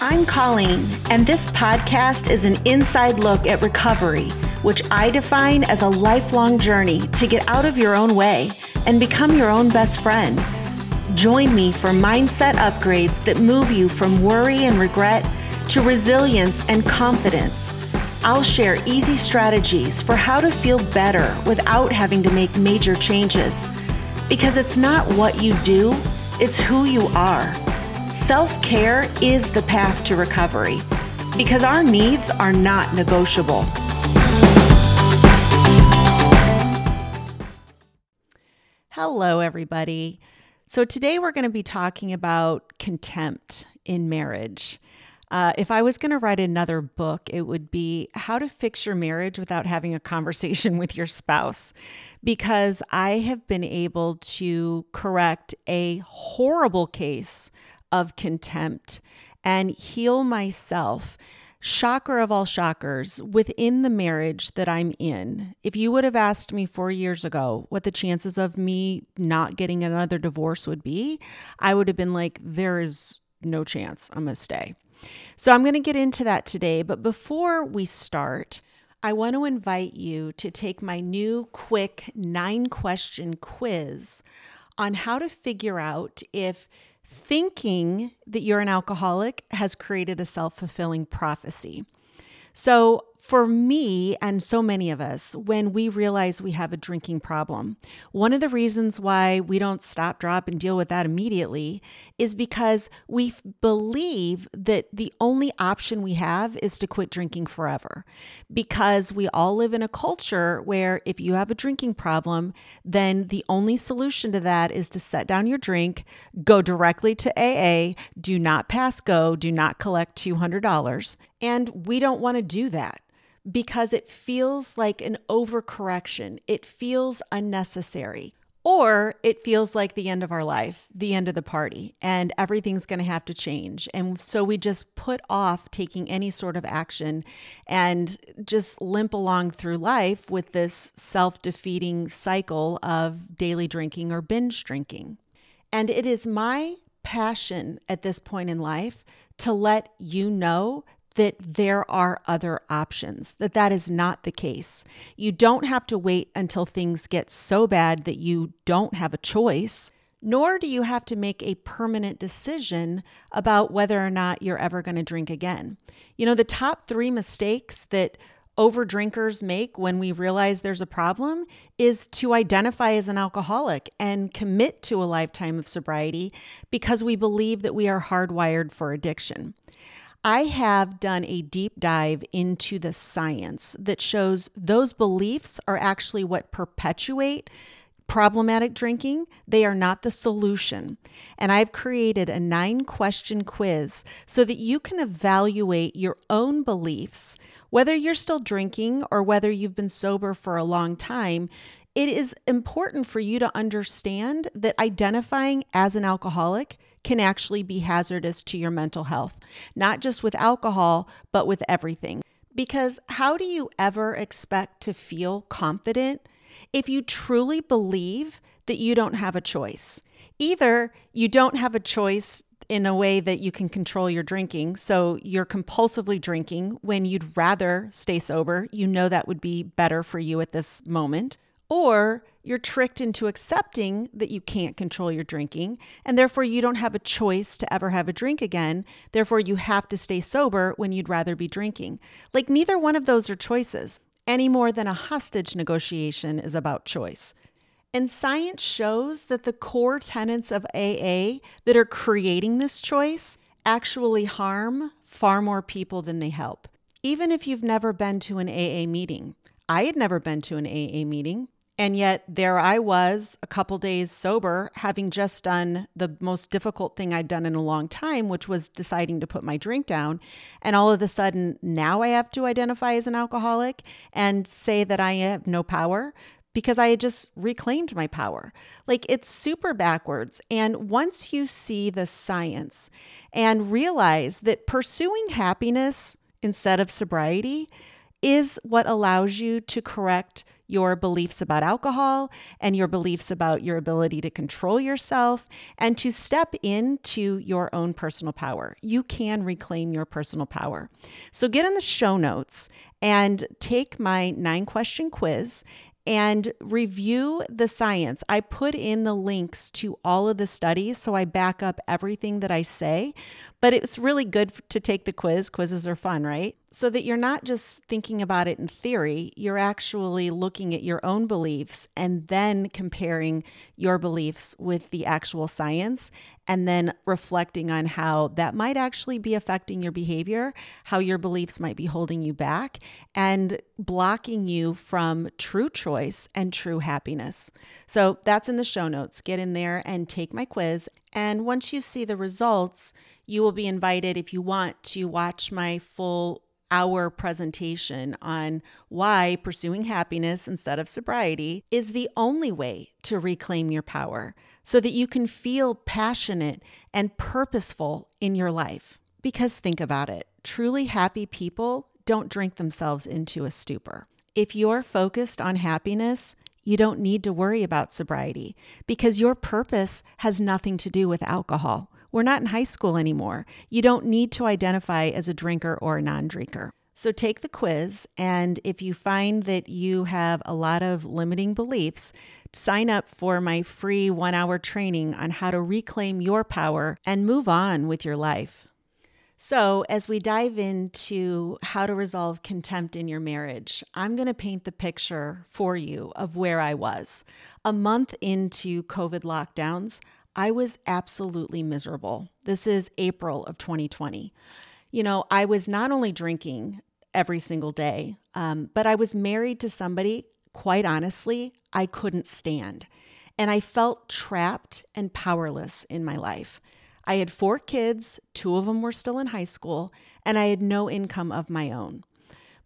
I'm Colleen, and this podcast is an inside look at recovery, which I define as a lifelong journey to get out of your own way and become your own best friend. Join me for mindset upgrades that move you from worry and regret to resilience and confidence. I'll share easy strategies for how to feel better without having to make major changes. Because it's not what you do, it's who you are. Self care is the path to recovery because our needs are not negotiable. Hello, everybody. So, today we're going to be talking about contempt in marriage. Uh, if I was going to write another book, it would be How to Fix Your Marriage Without Having a Conversation with Your Spouse. Because I have been able to correct a horrible case of contempt and heal myself shocker of all shockers, within the marriage that I'm in, if you would have asked me four years ago what the chances of me not getting another divorce would be, I would have been like, there is no chance I'm going to stay. So I'm going to get into that today. But before we start, I want to invite you to take my new quick nine question quiz on how to figure out if thinking that you're an alcoholic has created a self fulfilling prophecy. So, for me and so many of us, when we realize we have a drinking problem, one of the reasons why we don't stop, drop, and deal with that immediately is because we believe that the only option we have is to quit drinking forever. Because we all live in a culture where if you have a drinking problem, then the only solution to that is to set down your drink, go directly to AA, do not pass go, do not collect $200. And we don't want to do that because it feels like an overcorrection. It feels unnecessary. Or it feels like the end of our life, the end of the party, and everything's going to have to change. And so we just put off taking any sort of action and just limp along through life with this self defeating cycle of daily drinking or binge drinking. And it is my passion at this point in life to let you know that there are other options, that that is not the case. You don't have to wait until things get so bad that you don't have a choice, nor do you have to make a permanent decision about whether or not you're ever going to drink again. You know, the top three mistakes that over drinkers make when we realize there's a problem is to identify as an alcoholic and commit to a lifetime of sobriety because we believe that we are hardwired for addiction. I have done a deep dive into the science that shows those beliefs are actually what perpetuate problematic drinking. They are not the solution. And I've created a nine question quiz so that you can evaluate your own beliefs, whether you're still drinking or whether you've been sober for a long time it is important for you to understand that identifying as an alcoholic can actually be hazardous to your mental health, not just with alcohol, but with everything. Because how do you ever expect to feel confident if you truly believe that you don't have a choice? Either you don't have a choice in a way that you can control your drinking. So you're compulsively drinking when you'd rather stay sober. You know that would be better for you at this moment or you're tricked into accepting that you can't control your drinking, and therefore you don't have a choice to ever have a drink again. Therefore, you have to stay sober when you'd rather be drinking. Like, neither one of those are choices, any more than a hostage negotiation is about choice. And science shows that the core tenets of AA that are creating this choice actually harm far more people than they help. Even if you've never been to an AA meeting, I had never been to an AA meeting. And yet, there I was, a couple days sober, having just done the most difficult thing I'd done in a long time, which was deciding to put my drink down. And all of a sudden, now I have to identify as an alcoholic and say that I have no power because I had just reclaimed my power. Like it's super backwards. And once you see the science and realize that pursuing happiness instead of sobriety is what allows you to correct your beliefs about alcohol and your beliefs about your ability to control yourself and to step into your own personal power. You can reclaim your personal power. So get in the show notes and take my nine question quiz and review the science. I put in the links to all of the studies so I back up everything that I say, but it's really good to take the quiz. Quizzes are fun, right? So that you're not just thinking about it in theory, you're actually looking at your own beliefs and then comparing your beliefs with the actual science and then reflecting on how that might actually be affecting your behavior, how your beliefs might be holding you back and blocking you from true choice and true happiness. So that's in the show notes. Get in there and take my quiz. And once you see the results, you will be invited if you want to watch my full hour presentation on why pursuing happiness instead of sobriety is the only way to reclaim your power so that you can feel passionate and purposeful in your life. Because think about it truly happy people don't drink themselves into a stupor. If you're focused on happiness, you don't need to worry about sobriety because your purpose has nothing to do with alcohol. We're not in high school anymore. You don't need to identify as a drinker or a non drinker. So take the quiz, and if you find that you have a lot of limiting beliefs, sign up for my free one hour training on how to reclaim your power and move on with your life. So, as we dive into how to resolve contempt in your marriage, I'm going to paint the picture for you of where I was. A month into COVID lockdowns, I was absolutely miserable. This is April of 2020. You know, I was not only drinking every single day, um, but I was married to somebody, quite honestly, I couldn't stand. And I felt trapped and powerless in my life. I had four kids, two of them were still in high school, and I had no income of my own.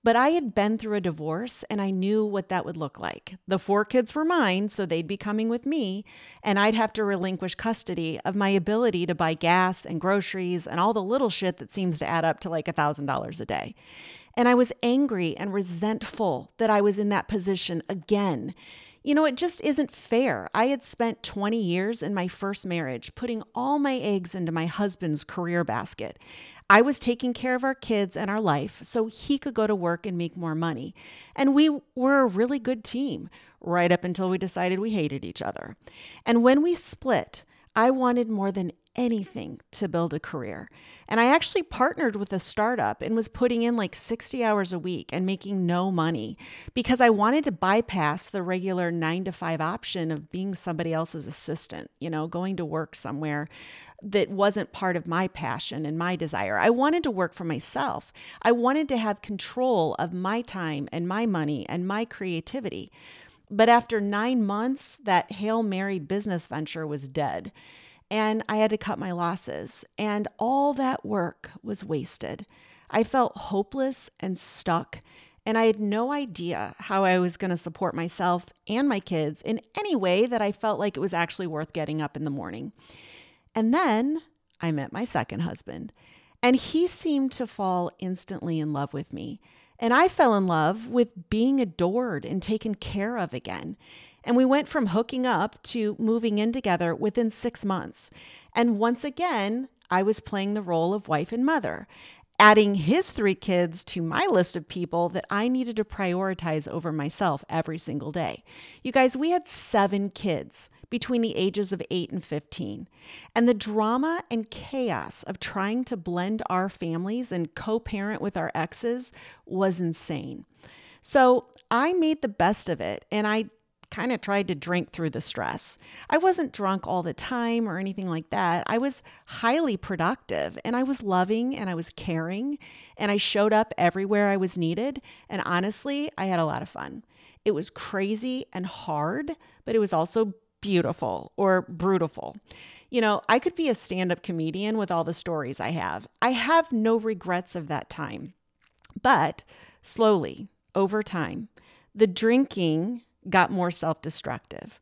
But I had been through a divorce and I knew what that would look like. The four kids were mine, so they'd be coming with me, and I'd have to relinquish custody of my ability to buy gas and groceries and all the little shit that seems to add up to like a $1,000 a day. And I was angry and resentful that I was in that position again. You know, it just isn't fair. I had spent 20 years in my first marriage putting all my eggs into my husband's career basket. I was taking care of our kids and our life so he could go to work and make more money. And we were a really good team right up until we decided we hated each other. And when we split, I wanted more than anything to build a career. And I actually partnered with a startup and was putting in like 60 hours a week and making no money because I wanted to bypass the regular nine to five option of being somebody else's assistant, you know, going to work somewhere that wasn't part of my passion and my desire. I wanted to work for myself. I wanted to have control of my time and my money and my creativity. But after nine months, that Hail Mary business venture was dead and I had to cut my losses. And all that work was wasted. I felt hopeless and stuck, and I had no idea how I was going to support myself and my kids in any way that I felt like it was actually worth getting up in the morning. And then I met my second husband, and he seemed to fall instantly in love with me. And I fell in love with being adored and taken care of again. And we went from hooking up to moving in together within six months. And once again, I was playing the role of wife and mother, adding his three kids to my list of people that I needed to prioritize over myself every single day. You guys, we had seven kids between the ages of 8 and 15. And the drama and chaos of trying to blend our families and co parent with our exes was insane. So I made the best of it and I kind of tried to drink through the stress. I wasn't drunk all the time or anything like that. I was highly productive and I was loving and I was caring and I showed up everywhere I was needed. And honestly, I had a lot of fun. It was crazy and hard, but it was also beautiful or brutal. You know, I could be a stand up comedian with all the stories I have. I have no regrets of that time. But slowly, over time, the drinking got more self destructive.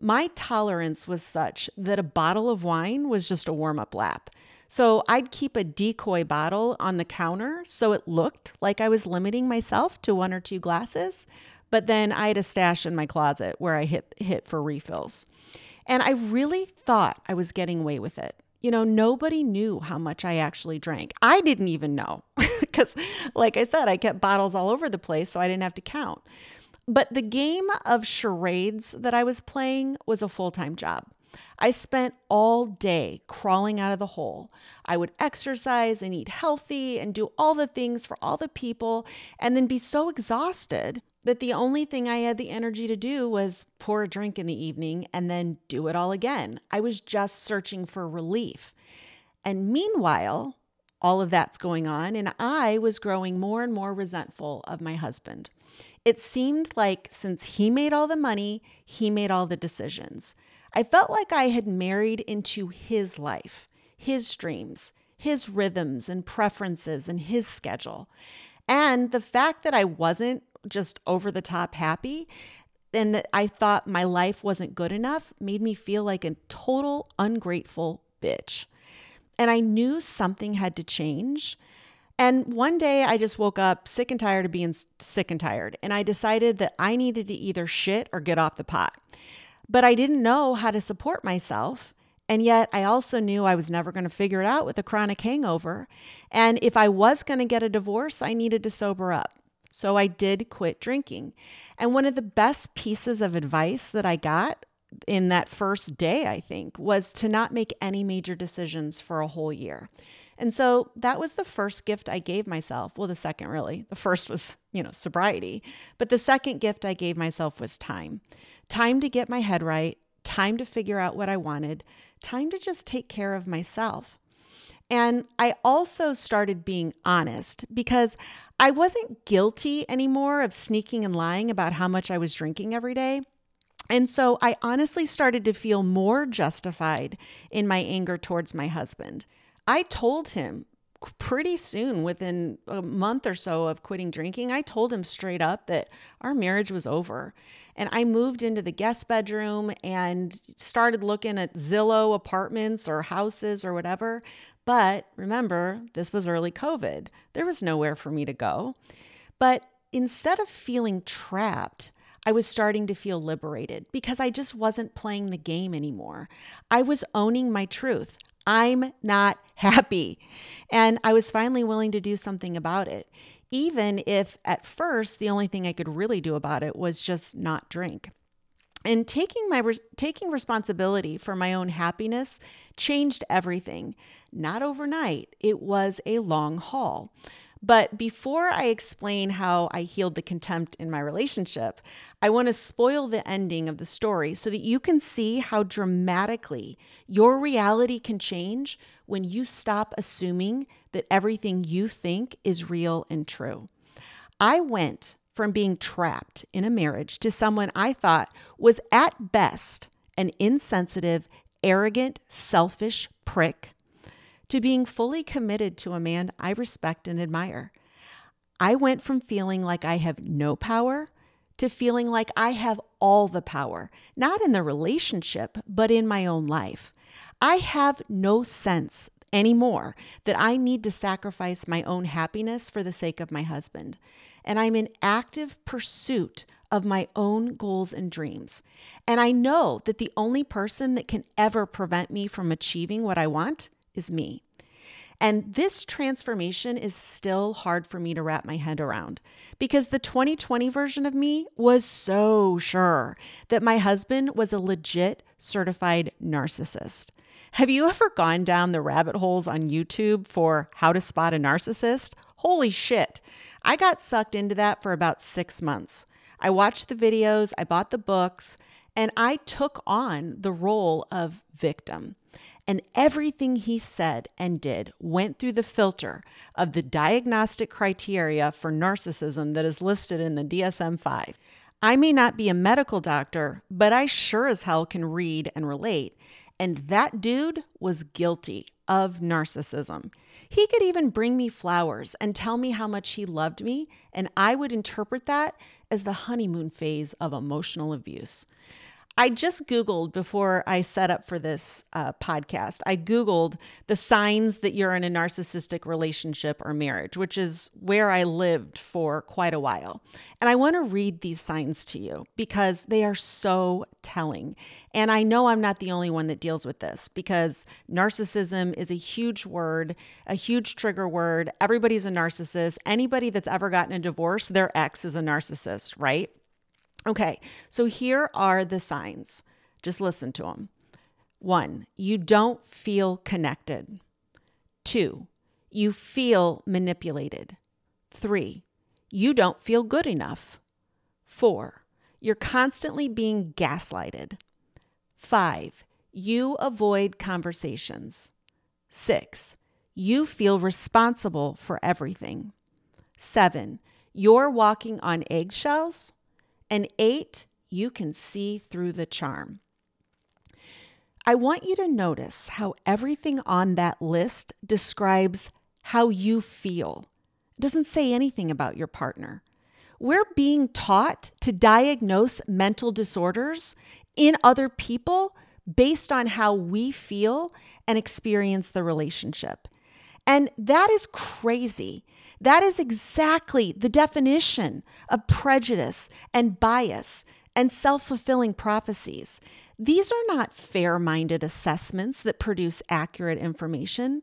My tolerance was such that a bottle of wine was just a warm up lap. So I'd keep a decoy bottle on the counter so it looked like I was limiting myself to one or two glasses, but then I had a stash in my closet where I hit hit for refills. And I really thought I was getting away with it. You know, nobody knew how much I actually drank. I didn't even know because, like I said, I kept bottles all over the place, so I didn't have to count. But the game of charades that I was playing was a full time job. I spent all day crawling out of the hole. I would exercise and eat healthy and do all the things for all the people, and then be so exhausted that the only thing I had the energy to do was pour a drink in the evening and then do it all again. I was just searching for relief. And meanwhile, all of that's going on, and I was growing more and more resentful of my husband. It seemed like since he made all the money, he made all the decisions. I felt like I had married into his life, his dreams, his rhythms and preferences, and his schedule. And the fact that I wasn't just over the top happy and that I thought my life wasn't good enough made me feel like a total ungrateful bitch. And I knew something had to change. And one day I just woke up sick and tired of being sick and tired. And I decided that I needed to either shit or get off the pot. But I didn't know how to support myself. And yet, I also knew I was never going to figure it out with a chronic hangover. And if I was going to get a divorce, I needed to sober up. So I did quit drinking. And one of the best pieces of advice that I got in that first day, I think, was to not make any major decisions for a whole year. And so that was the first gift I gave myself. Well, the second, really. The first was, you know, sobriety. But the second gift I gave myself was time time to get my head right, time to figure out what I wanted, time to just take care of myself. And I also started being honest because I wasn't guilty anymore of sneaking and lying about how much I was drinking every day. And so I honestly started to feel more justified in my anger towards my husband. I told him pretty soon, within a month or so of quitting drinking, I told him straight up that our marriage was over. And I moved into the guest bedroom and started looking at Zillow apartments or houses or whatever. But remember, this was early COVID, there was nowhere for me to go. But instead of feeling trapped, I was starting to feel liberated because I just wasn't playing the game anymore. I was owning my truth. I'm not happy. And I was finally willing to do something about it, even if at first the only thing I could really do about it was just not drink. And taking my taking responsibility for my own happiness changed everything. Not overnight. It was a long haul. But before I explain how I healed the contempt in my relationship, I want to spoil the ending of the story so that you can see how dramatically your reality can change when you stop assuming that everything you think is real and true. I went from being trapped in a marriage to someone I thought was at best an insensitive, arrogant, selfish prick to being fully committed to a man I respect and admire. I went from feeling like I have no power to feeling like I have all the power, not in the relationship, but in my own life. I have no sense anymore that I need to sacrifice my own happiness for the sake of my husband. And I'm in active pursuit of my own goals and dreams. And I know that the only person that can ever prevent me from achieving what I want is me. And this transformation is still hard for me to wrap my head around because the 2020 version of me was so sure that my husband was a legit certified narcissist. Have you ever gone down the rabbit holes on YouTube for how to spot a narcissist? Holy shit. I got sucked into that for about six months. I watched the videos, I bought the books, and I took on the role of victim. And everything he said and did went through the filter of the diagnostic criteria for narcissism that is listed in the DSM 5. I may not be a medical doctor, but I sure as hell can read and relate. And that dude was guilty of narcissism. He could even bring me flowers and tell me how much he loved me, and I would interpret that as the honeymoon phase of emotional abuse. I just Googled before I set up for this uh, podcast. I Googled the signs that you're in a narcissistic relationship or marriage, which is where I lived for quite a while. And I want to read these signs to you because they are so telling. And I know I'm not the only one that deals with this because narcissism is a huge word, a huge trigger word. Everybody's a narcissist. Anybody that's ever gotten a divorce, their ex is a narcissist, right? Okay, so here are the signs. Just listen to them. One, you don't feel connected. Two, you feel manipulated. Three, you don't feel good enough. Four, you're constantly being gaslighted. Five, you avoid conversations. Six, you feel responsible for everything. Seven, you're walking on eggshells. And eight, you can see through the charm. I want you to notice how everything on that list describes how you feel. It doesn't say anything about your partner. We're being taught to diagnose mental disorders in other people based on how we feel and experience the relationship. And that is crazy. That is exactly the definition of prejudice and bias and self fulfilling prophecies. These are not fair minded assessments that produce accurate information.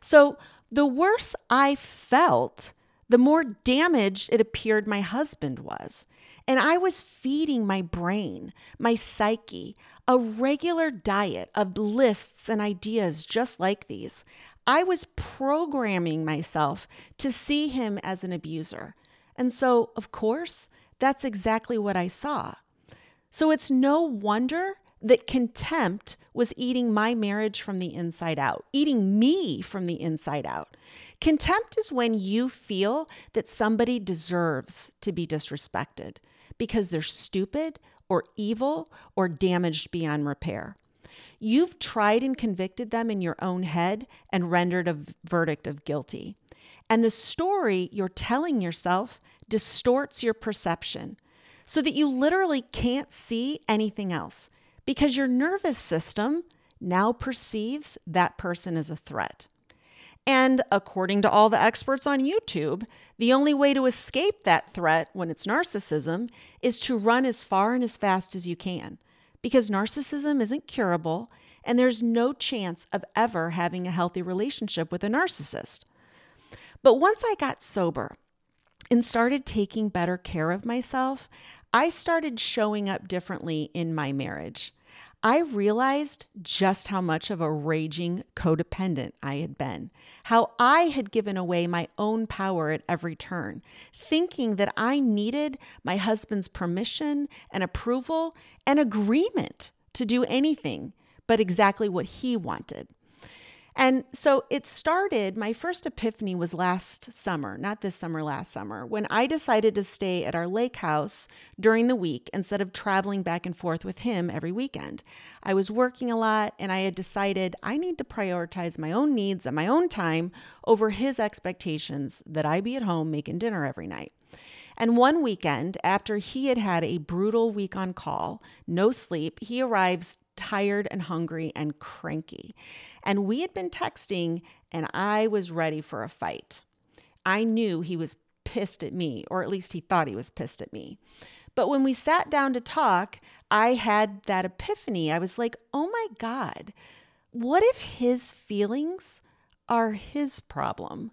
So, the worse I felt, the more damaged it appeared my husband was. And I was feeding my brain, my psyche, a regular diet of lists and ideas just like these. I was programming myself to see him as an abuser. And so, of course, that's exactly what I saw. So it's no wonder that contempt was eating my marriage from the inside out, eating me from the inside out. Contempt is when you feel that somebody deserves to be disrespected because they're stupid or evil or damaged beyond repair. You've tried and convicted them in your own head and rendered a verdict of guilty. And the story you're telling yourself distorts your perception so that you literally can't see anything else because your nervous system now perceives that person as a threat. And according to all the experts on YouTube, the only way to escape that threat when it's narcissism is to run as far and as fast as you can because narcissism isn't curable and there's no chance of ever having a healthy relationship with a narcissist. But once I got sober and started taking better care of myself, I started showing up differently in my marriage. I realized just how much of a raging codependent I had been, how I had given away my own power at every turn, thinking that I needed my husband's permission and approval and agreement to do anything but exactly what he wanted. And so it started, my first epiphany was last summer, not this summer, last summer, when I decided to stay at our lake house during the week instead of traveling back and forth with him every weekend. I was working a lot and I had decided I need to prioritize my own needs and my own time over his expectations that I be at home making dinner every night. And one weekend, after he had had a brutal week on call, no sleep, he arrives tired and hungry and cranky. And we had been texting, and I was ready for a fight. I knew he was pissed at me, or at least he thought he was pissed at me. But when we sat down to talk, I had that epiphany. I was like, oh my God, what if his feelings are his problem?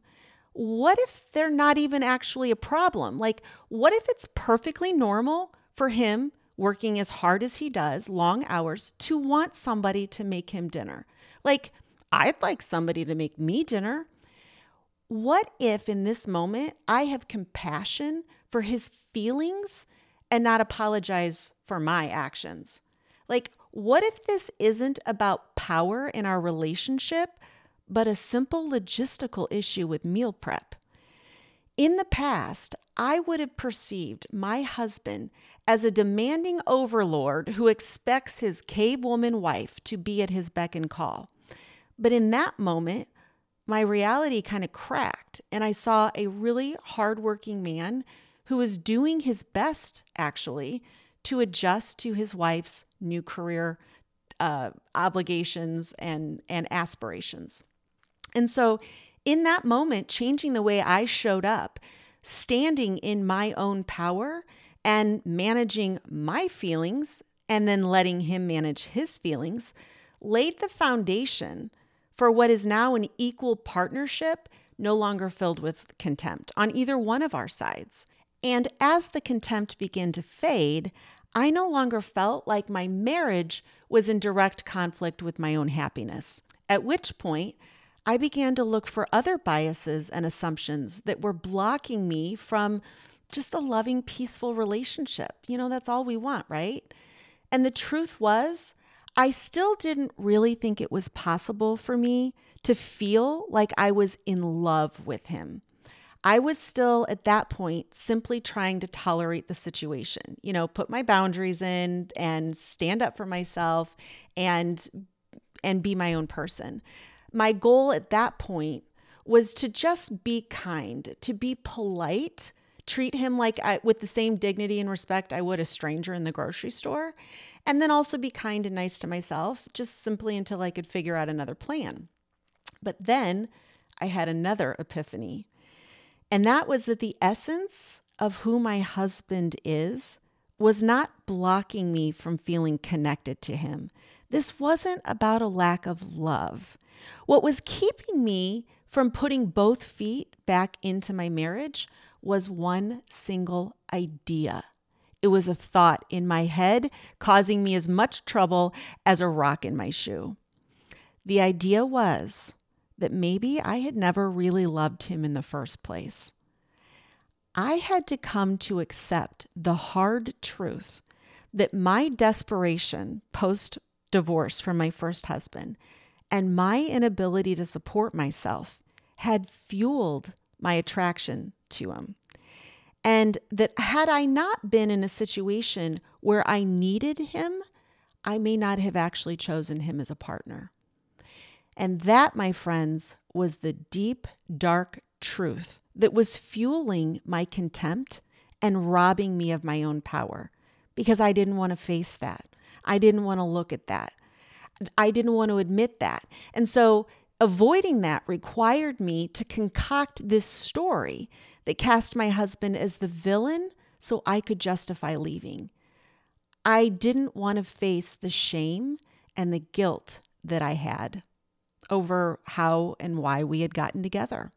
What if they're not even actually a problem? Like, what if it's perfectly normal for him working as hard as he does, long hours, to want somebody to make him dinner. Like, I'd like somebody to make me dinner. What if in this moment I have compassion for his feelings and not apologize for my actions? Like, what if this isn't about power in our relationship, but a simple logistical issue with meal prep? In the past, I would have perceived my husband as a demanding overlord who expects his cave woman wife to be at his beck and call. But in that moment, my reality kind of cracked, and I saw a really hardworking man who was doing his best, actually, to adjust to his wife's new career uh, obligations and, and aspirations. And so, in that moment, changing the way I showed up, standing in my own power and managing my feelings, and then letting him manage his feelings, laid the foundation for what is now an equal partnership, no longer filled with contempt on either one of our sides. And as the contempt began to fade, I no longer felt like my marriage was in direct conflict with my own happiness. At which point, I began to look for other biases and assumptions that were blocking me from just a loving, peaceful relationship. You know, that's all we want, right? And the truth was, I still didn't really think it was possible for me to feel like I was in love with him. I was still at that point simply trying to tolerate the situation, you know, put my boundaries in and stand up for myself and and be my own person. My goal at that point was to just be kind, to be polite, treat him like I, with the same dignity and respect I would a stranger in the grocery store, and then also be kind and nice to myself, just simply until I could figure out another plan. But then I had another epiphany. And that was that the essence of who my husband is was not blocking me from feeling connected to him. This wasn't about a lack of love. What was keeping me from putting both feet back into my marriage was one single idea it was a thought in my head, causing me as much trouble as a rock in my shoe. The idea was that maybe I had never really loved him in the first place. I had to come to accept the hard truth that my desperation post divorce from my first husband and my inability to support myself had fueled my attraction to him. And that had I not been in a situation where I needed him, I may not have actually chosen him as a partner. And that, my friends, was the deep, dark truth that was fueling my contempt and robbing me of my own power because I didn't want to face that. I didn't want to look at that. I didn't want to admit that. And so avoiding that required me to concoct this story that cast my husband as the villain so I could justify leaving. I didn't want to face the shame and the guilt that I had over how and why we had gotten together.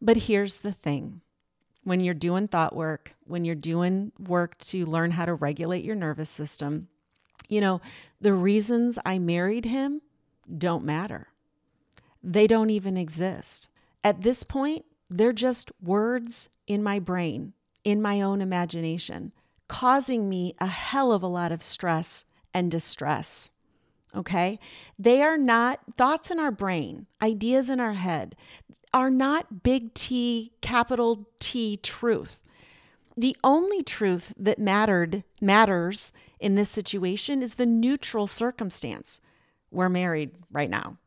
But here's the thing when you're doing thought work, when you're doing work to learn how to regulate your nervous system, you know, the reasons I married him don't matter. They don't even exist. At this point, they're just words in my brain, in my own imagination, causing me a hell of a lot of stress and distress. Okay? They are not thoughts in our brain, ideas in our head, are not big T, capital T truth. The only truth that mattered matters in this situation is the neutral circumstance. We're married right now.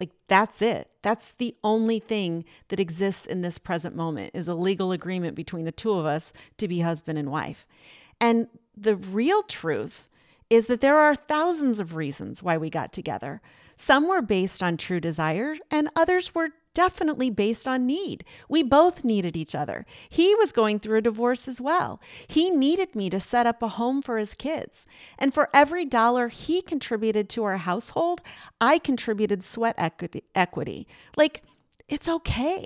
Like that's it. That's the only thing that exists in this present moment is a legal agreement between the two of us to be husband and wife. And the real truth is that there are thousands of reasons why we got together. Some were based on true desire, and others were definitely based on need. We both needed each other. He was going through a divorce as well. He needed me to set up a home for his kids. And for every dollar he contributed to our household, I contributed sweat equity. Like, it's okay.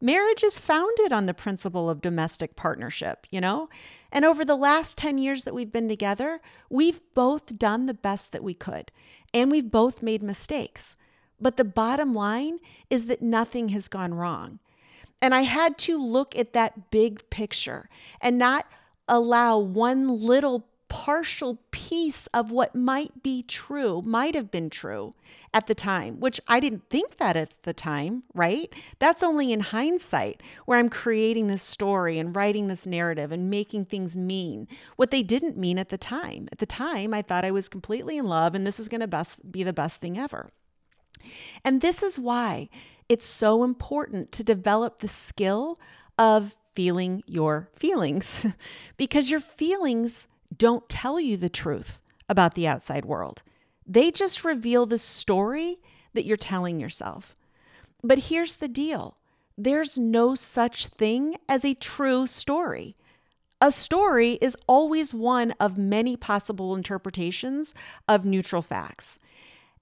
Marriage is founded on the principle of domestic partnership, you know? And over the last 10 years that we've been together, we've both done the best that we could, and we've both made mistakes. But the bottom line is that nothing has gone wrong. And I had to look at that big picture and not allow one little partial piece of what might be true, might have been true at the time, which I didn't think that at the time, right? That's only in hindsight where I'm creating this story and writing this narrative and making things mean what they didn't mean at the time. At the time, I thought I was completely in love and this is going to be the best thing ever. And this is why it's so important to develop the skill of feeling your feelings because your feelings don't tell you the truth about the outside world. They just reveal the story that you're telling yourself. But here's the deal there's no such thing as a true story. A story is always one of many possible interpretations of neutral facts.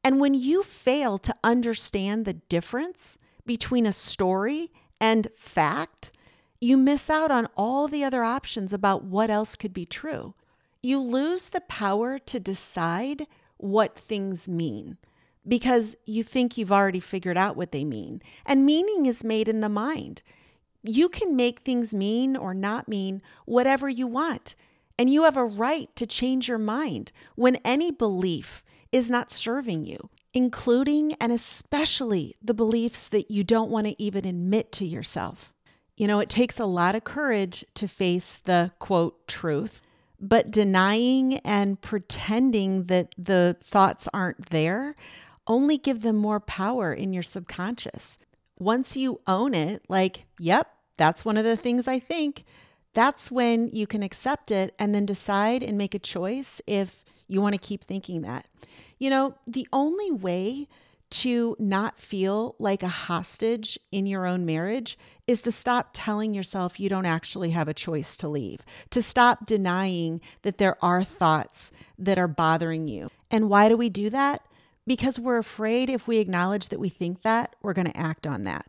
And when you fail to understand the difference between a story and fact, you miss out on all the other options about what else could be true. You lose the power to decide what things mean because you think you've already figured out what they mean. And meaning is made in the mind. You can make things mean or not mean whatever you want. And you have a right to change your mind when any belief is not serving you, including and especially the beliefs that you don't want to even admit to yourself. You know, it takes a lot of courage to face the quote truth, but denying and pretending that the thoughts aren't there only give them more power in your subconscious. Once you own it, like, yep, that's one of the things I think, that's when you can accept it and then decide and make a choice if you want to keep thinking that. You know, the only way to not feel like a hostage in your own marriage is to stop telling yourself you don't actually have a choice to leave, to stop denying that there are thoughts that are bothering you. And why do we do that? because we're afraid if we acknowledge that we think that, we're going to act on that.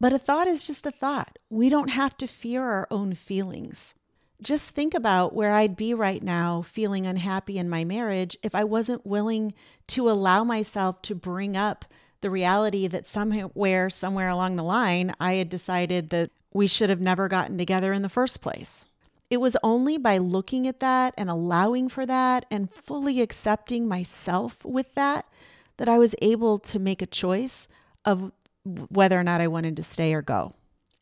But a thought is just a thought. We don't have to fear our own feelings. Just think about where I'd be right now feeling unhappy in my marriage if I wasn't willing to allow myself to bring up the reality that somewhere, somewhere along the line, I had decided that we should have never gotten together in the first place. It was only by looking at that and allowing for that and fully accepting myself with that that I was able to make a choice of whether or not I wanted to stay or go.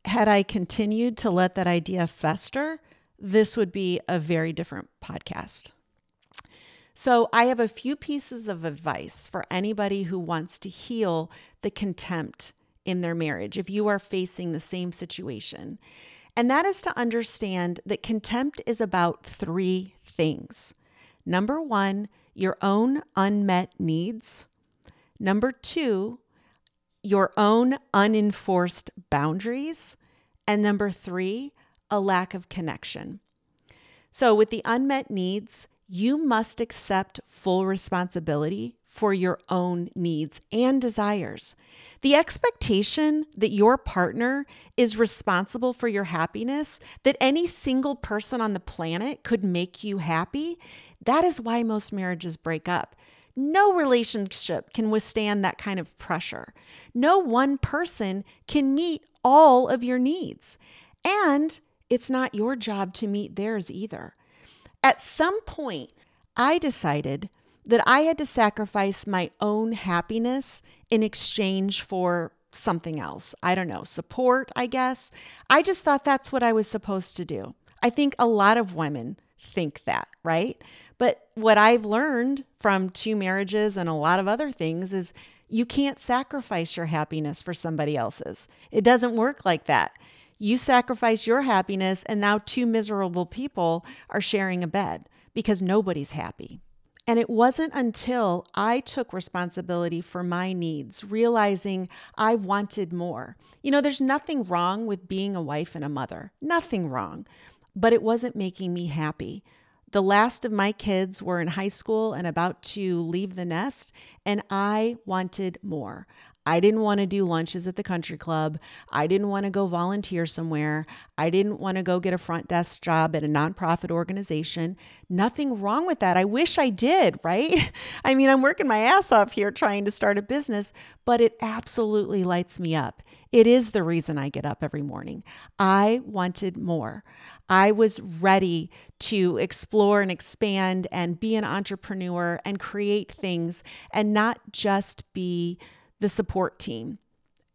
Had I continued to let that idea fester, this would be a very different podcast. So, I have a few pieces of advice for anybody who wants to heal the contempt in their marriage if you are facing the same situation. And that is to understand that contempt is about three things. Number one, your own unmet needs. Number two, your own unenforced boundaries. And number three, a lack of connection. So, with the unmet needs, you must accept full responsibility for your own needs and desires. The expectation that your partner is responsible for your happiness, that any single person on the planet could make you happy, that is why most marriages break up. No relationship can withstand that kind of pressure. No one person can meet all of your needs. And it's not your job to meet theirs either. At some point, I decided that I had to sacrifice my own happiness in exchange for something else. I don't know, support, I guess. I just thought that's what I was supposed to do. I think a lot of women think that, right? But what I've learned from two marriages and a lot of other things is you can't sacrifice your happiness for somebody else's. It doesn't work like that. You sacrifice your happiness, and now two miserable people are sharing a bed because nobody's happy. And it wasn't until I took responsibility for my needs, realizing I wanted more. You know, there's nothing wrong with being a wife and a mother, nothing wrong, but it wasn't making me happy. The last of my kids were in high school and about to leave the nest, and I wanted more. I didn't want to do lunches at the country club. I didn't want to go volunteer somewhere. I didn't want to go get a front desk job at a nonprofit organization. Nothing wrong with that. I wish I did, right? I mean, I'm working my ass off here trying to start a business, but it absolutely lights me up. It is the reason I get up every morning. I wanted more. I was ready to explore and expand and be an entrepreneur and create things and not just be the support team.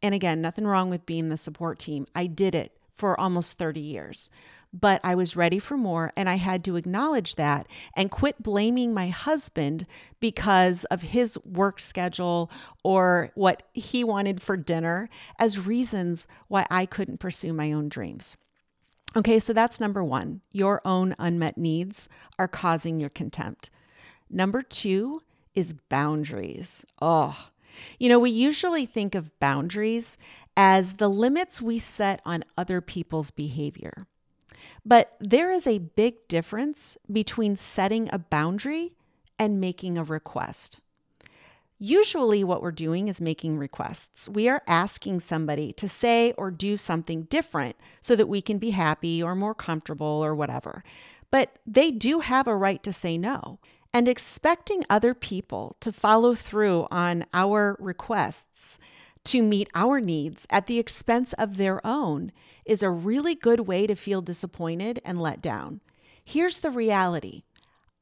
And again, nothing wrong with being the support team. I did it for almost 30 years. But I was ready for more, and I had to acknowledge that and quit blaming my husband because of his work schedule or what he wanted for dinner as reasons why I couldn't pursue my own dreams. Okay, so that's number one. Your own unmet needs are causing your contempt. Number two is boundaries. Oh, you know, we usually think of boundaries as the limits we set on other people's behavior. But there is a big difference between setting a boundary and making a request. Usually, what we're doing is making requests. We are asking somebody to say or do something different so that we can be happy or more comfortable or whatever. But they do have a right to say no. And expecting other people to follow through on our requests to meet our needs at the expense of their own is a really good way to feel disappointed and let down. Here's the reality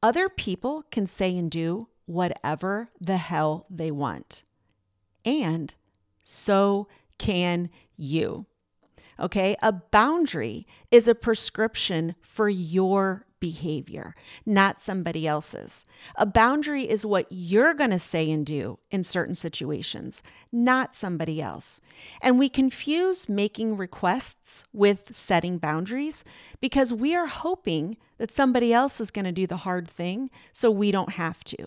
other people can say and do whatever the hell they want. And so can you. Okay, a boundary is a prescription for your behavior, not somebody else's. A boundary is what you're going to say and do in certain situations, not somebody else. And we confuse making requests with setting boundaries because we are hoping that somebody else is going to do the hard thing so we don't have to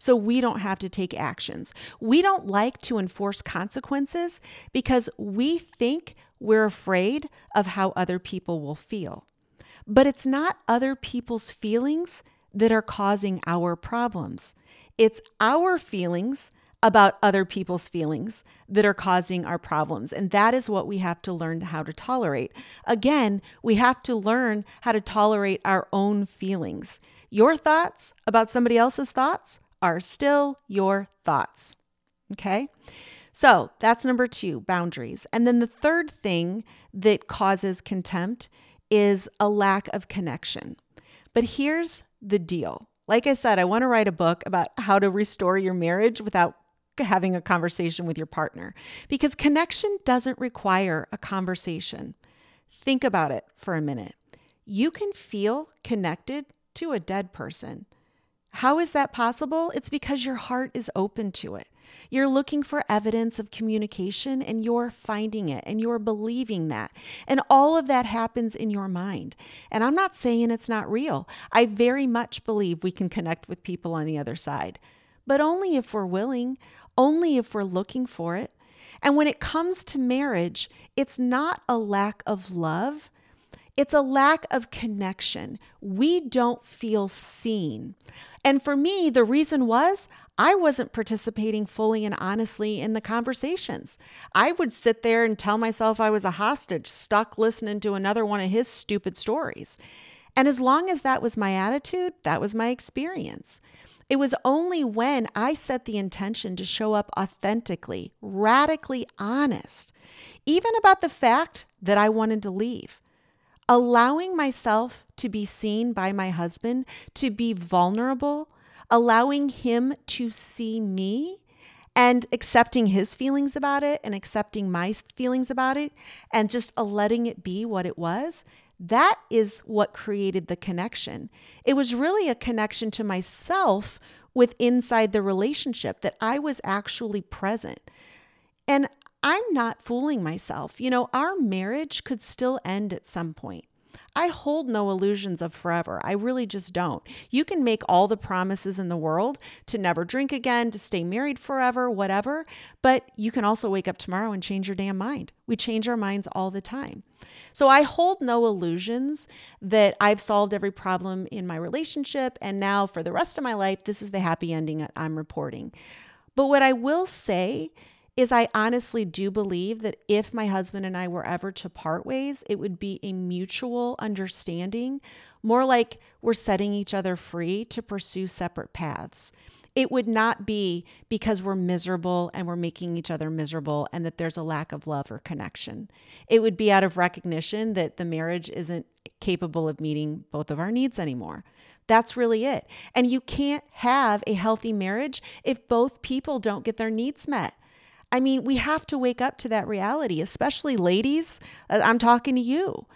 so we don't have to take actions. We don't like to enforce consequences because we think we're afraid of how other people will feel. But it's not other people's feelings that are causing our problems. It's our feelings about other people's feelings that are causing our problems. And that is what we have to learn how to tolerate. Again, we have to learn how to tolerate our own feelings. Your thoughts about somebody else's thoughts are still your thoughts. Okay? So that's number two boundaries. And then the third thing that causes contempt is a lack of connection. But here's the deal. Like I said, I want to write a book about how to restore your marriage without having a conversation with your partner because connection doesn't require a conversation. Think about it for a minute. You can feel connected to a dead person. How is that possible? It's because your heart is open to it. You're looking for evidence of communication and you're finding it and you're believing that. And all of that happens in your mind. And I'm not saying it's not real. I very much believe we can connect with people on the other side, but only if we're willing, only if we're looking for it. And when it comes to marriage, it's not a lack of love. It's a lack of connection. We don't feel seen. And for me, the reason was I wasn't participating fully and honestly in the conversations. I would sit there and tell myself I was a hostage, stuck listening to another one of his stupid stories. And as long as that was my attitude, that was my experience. It was only when I set the intention to show up authentically, radically honest, even about the fact that I wanted to leave allowing myself to be seen by my husband, to be vulnerable, allowing him to see me and accepting his feelings about it and accepting my feelings about it and just uh, letting it be what it was. That is what created the connection. It was really a connection to myself with inside the relationship that I was actually present. And I'm not fooling myself. You know, our marriage could still end at some point. I hold no illusions of forever. I really just don't. You can make all the promises in the world to never drink again, to stay married forever, whatever, but you can also wake up tomorrow and change your damn mind. We change our minds all the time. So I hold no illusions that I've solved every problem in my relationship and now for the rest of my life, this is the happy ending I'm reporting. But what I will say is I honestly do believe that if my husband and I were ever to part ways, it would be a mutual understanding, more like we're setting each other free to pursue separate paths. It would not be because we're miserable and we're making each other miserable and that there's a lack of love or connection. It would be out of recognition that the marriage isn't capable of meeting both of our needs anymore. That's really it. And you can't have a healthy marriage if both people don't get their needs met. I mean, we have to wake up to that reality, especially ladies. Uh, I'm talking to you.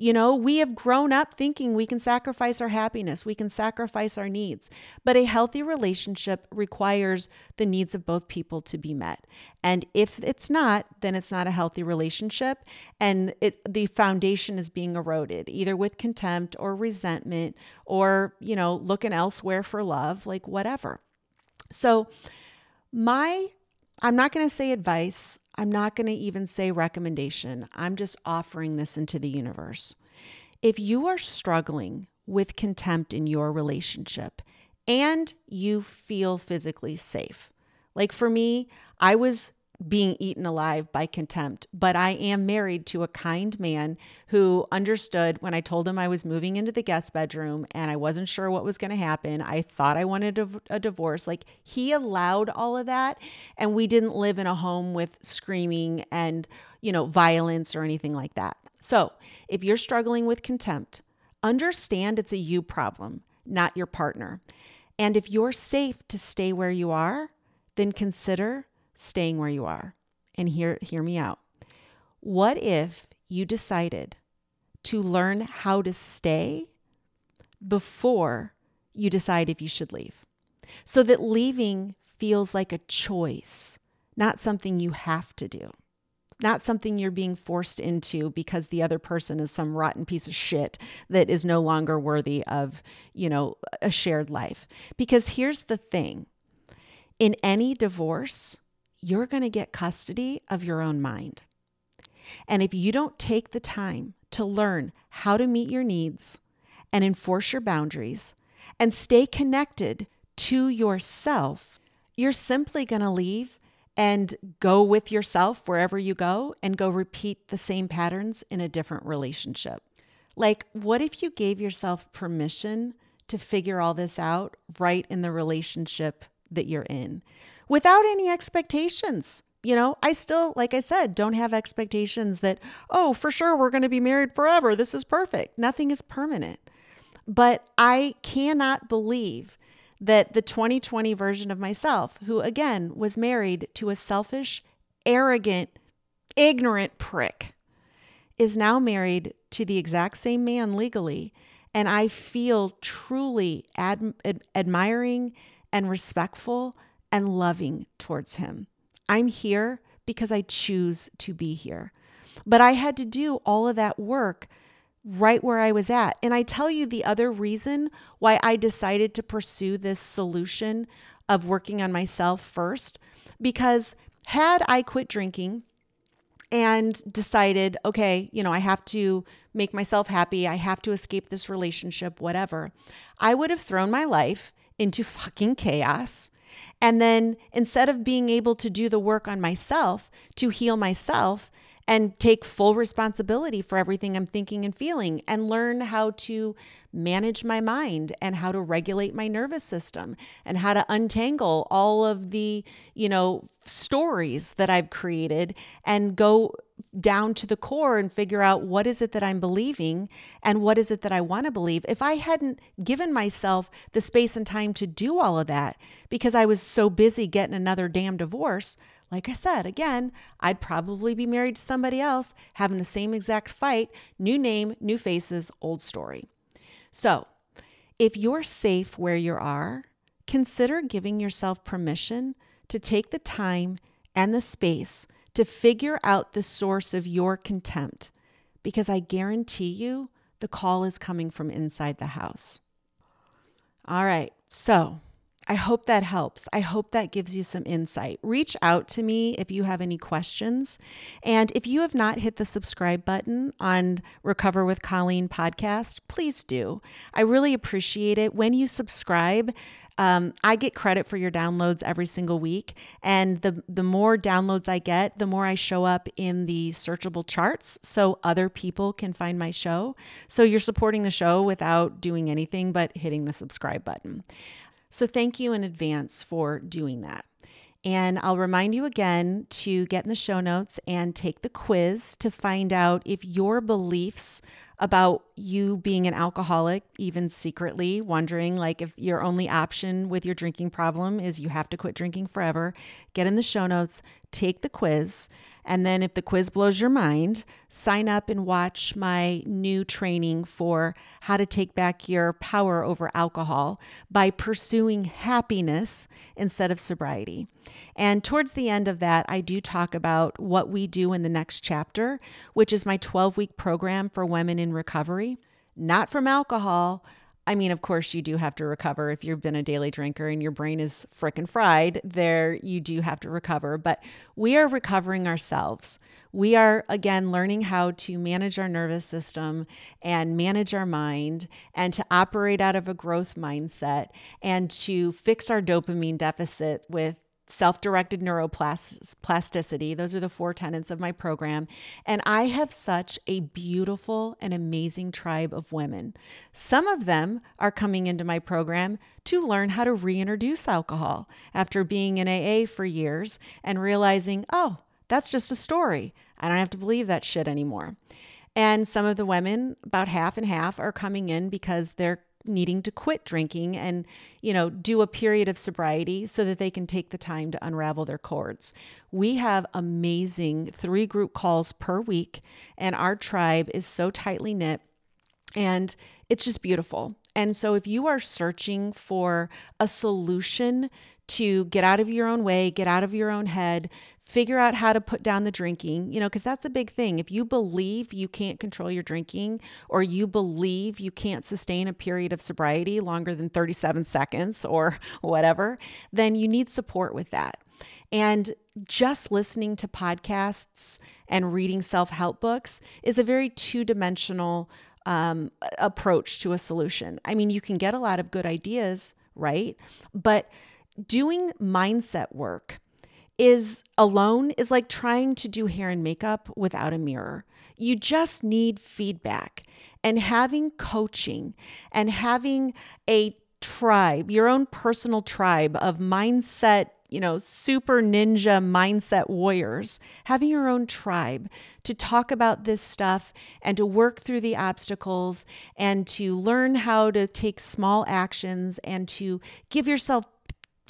You know, we have grown up thinking we can sacrifice our happiness, we can sacrifice our needs. But a healthy relationship requires the needs of both people to be met. And if it's not, then it's not a healthy relationship. And it, the foundation is being eroded, either with contempt or resentment or, you know, looking elsewhere for love, like whatever. So, my, I'm not going to say advice. I'm not going to even say recommendation. I'm just offering this into the universe. If you are struggling with contempt in your relationship and you feel physically safe, like for me, I was being eaten alive by contempt. But I am married to a kind man who understood when I told him I was moving into the guest bedroom and I wasn't sure what was going to happen. I thought I wanted a, a, divorce. Like he allowed all of that. And we didn't live in a home with screaming and, you know, violence or anything like that. So if you're struggling with contempt, understand it's a you problem, not your partner. And if you're safe to stay where you are, then consider staying where you are. And hear, hear me out. What if you decided to learn how to stay before you decide if you should leave? So that leaving feels like a choice, not something you have to do. Not something you're being forced into because the other person is some rotten piece of shit that is no longer worthy of, you know, a shared life. Because here's the thing in any divorce, you're going to get custody of your own mind. And if you don't take the time to learn how to meet your needs and enforce your boundaries and stay connected to yourself, you're simply going to leave and go with yourself wherever you go and go repeat the same patterns in a different relationship. Like, what if you gave yourself permission to figure all this out right in the relationship that you're in? Without any expectations. You know, I still, like I said, don't have expectations that, oh, for sure, we're going to be married forever. This is perfect. Nothing is permanent. But I cannot believe that the 2020 version of myself, who again was married to a selfish, arrogant, ignorant prick, is now married to the exact same man legally. And I feel truly ad- ad- admiring and respectful and loving towards Him. I'm here because I choose to be here. But I had to do all of that work right where I was at. And I tell you the other reason why I decided to pursue this solution of working on myself first, because had I quit drinking and decided, okay, you know, I have to make myself happy, I have to escape this relationship, whatever, I would have thrown my life into fucking chaos. And then instead of being able to do the work on myself to heal myself and take full responsibility for everything I'm thinking and feeling and learn how to manage my mind and how to regulate my nervous system and how to untangle all of the, you know, stories that I've created and go down to the core and figure out what is it that I'm believing and what is it that I want to believe. If I hadn't given myself the space and time to do all of that because I was so busy getting another damn divorce, like I said, again, I'd probably be married to somebody else having the same exact fight, new name, new faces, old story. So, if you're safe where you are, consider giving yourself permission to take the time and the space to figure out the source of your contempt because I guarantee you the call is coming from inside the house. All right, so I hope that helps. I hope that gives you some insight. Reach out to me if you have any questions. And if you have not hit the subscribe button on Recover with Colleen podcast, please do. I really appreciate it. When you subscribe, um, I get credit for your downloads every single week. And the, the more downloads I get, the more I show up in the searchable charts so other people can find my show. So you're supporting the show without doing anything but hitting the subscribe button. So thank you in advance for doing that. And I'll remind you again to get in the show notes and take the quiz to find out if your beliefs about you being an alcoholic, even secretly wondering like if your only option with your drinking problem is you have to quit drinking forever, get in the show notes, take the quiz. And then, if the quiz blows your mind, sign up and watch my new training for how to take back your power over alcohol by pursuing happiness instead of sobriety. And towards the end of that, I do talk about what we do in the next chapter, which is my 12 week program for women in recovery, not from alcohol I mean, of course, you do have to recover if you've been a daily drinker and your brain is frickin' fried. There, you do have to recover, but we are recovering ourselves. We are, again, learning how to manage our nervous system and manage our mind and to operate out of a growth mindset and to fix our dopamine deficit with self directed neuroplasticity. Those are the four tenets of my program. And I have such a beautiful and amazing tribe of women. Some of them are coming into my program to learn how to reintroduce alcohol after being in AA for years and realizing, oh, that's just a story. I don't have to believe that shit anymore. And some of the women, about half and half, are coming in because they're needing to quit drinking and you know do a period of sobriety so that they can take the time to unravel their cords. We have amazing three group calls per week and our tribe is so tightly knit and it's just beautiful. And so if you are searching for a solution to get out of your own way, get out of your own head, figure out how to put down the drinking, you know, because that's a big thing. If you believe you can't control your drinking or you believe you can't sustain a period of sobriety longer than 37 seconds or whatever, then you need support with that. And just listening to podcasts and reading self help books is a very two dimensional um, approach to a solution. I mean, you can get a lot of good ideas, right? But doing mindset work is alone is like trying to do hair and makeup without a mirror. You just need feedback and having coaching and having a tribe, your own personal tribe of mindset you know, super ninja mindset warriors, having your own tribe to talk about this stuff and to work through the obstacles and to learn how to take small actions and to give yourself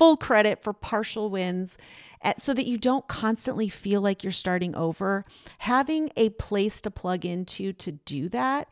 full credit for partial wins eh, so that you don't constantly feel like you're starting over. Having a place to plug into to do that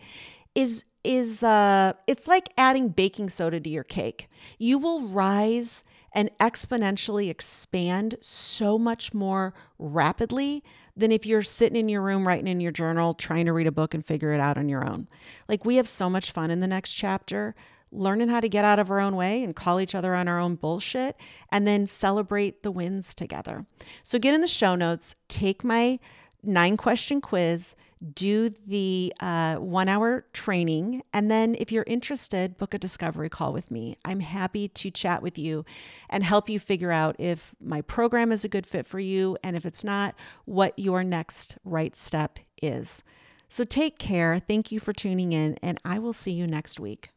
is is uh it's like adding baking soda to your cake. You will rise and exponentially expand so much more rapidly than if you're sitting in your room writing in your journal trying to read a book and figure it out on your own. Like we have so much fun in the next chapter learning how to get out of our own way and call each other on our own bullshit, and then celebrate the wins together. So get in the show notes, take my nine question quiz, do the uh, one hour training, and then if you're interested, book a discovery call with me. I'm happy to chat with you and help you figure out if my program is a good fit for you, and if it's not, what your next right step is. So take care. Thank you for tuning in, and I will see you next week.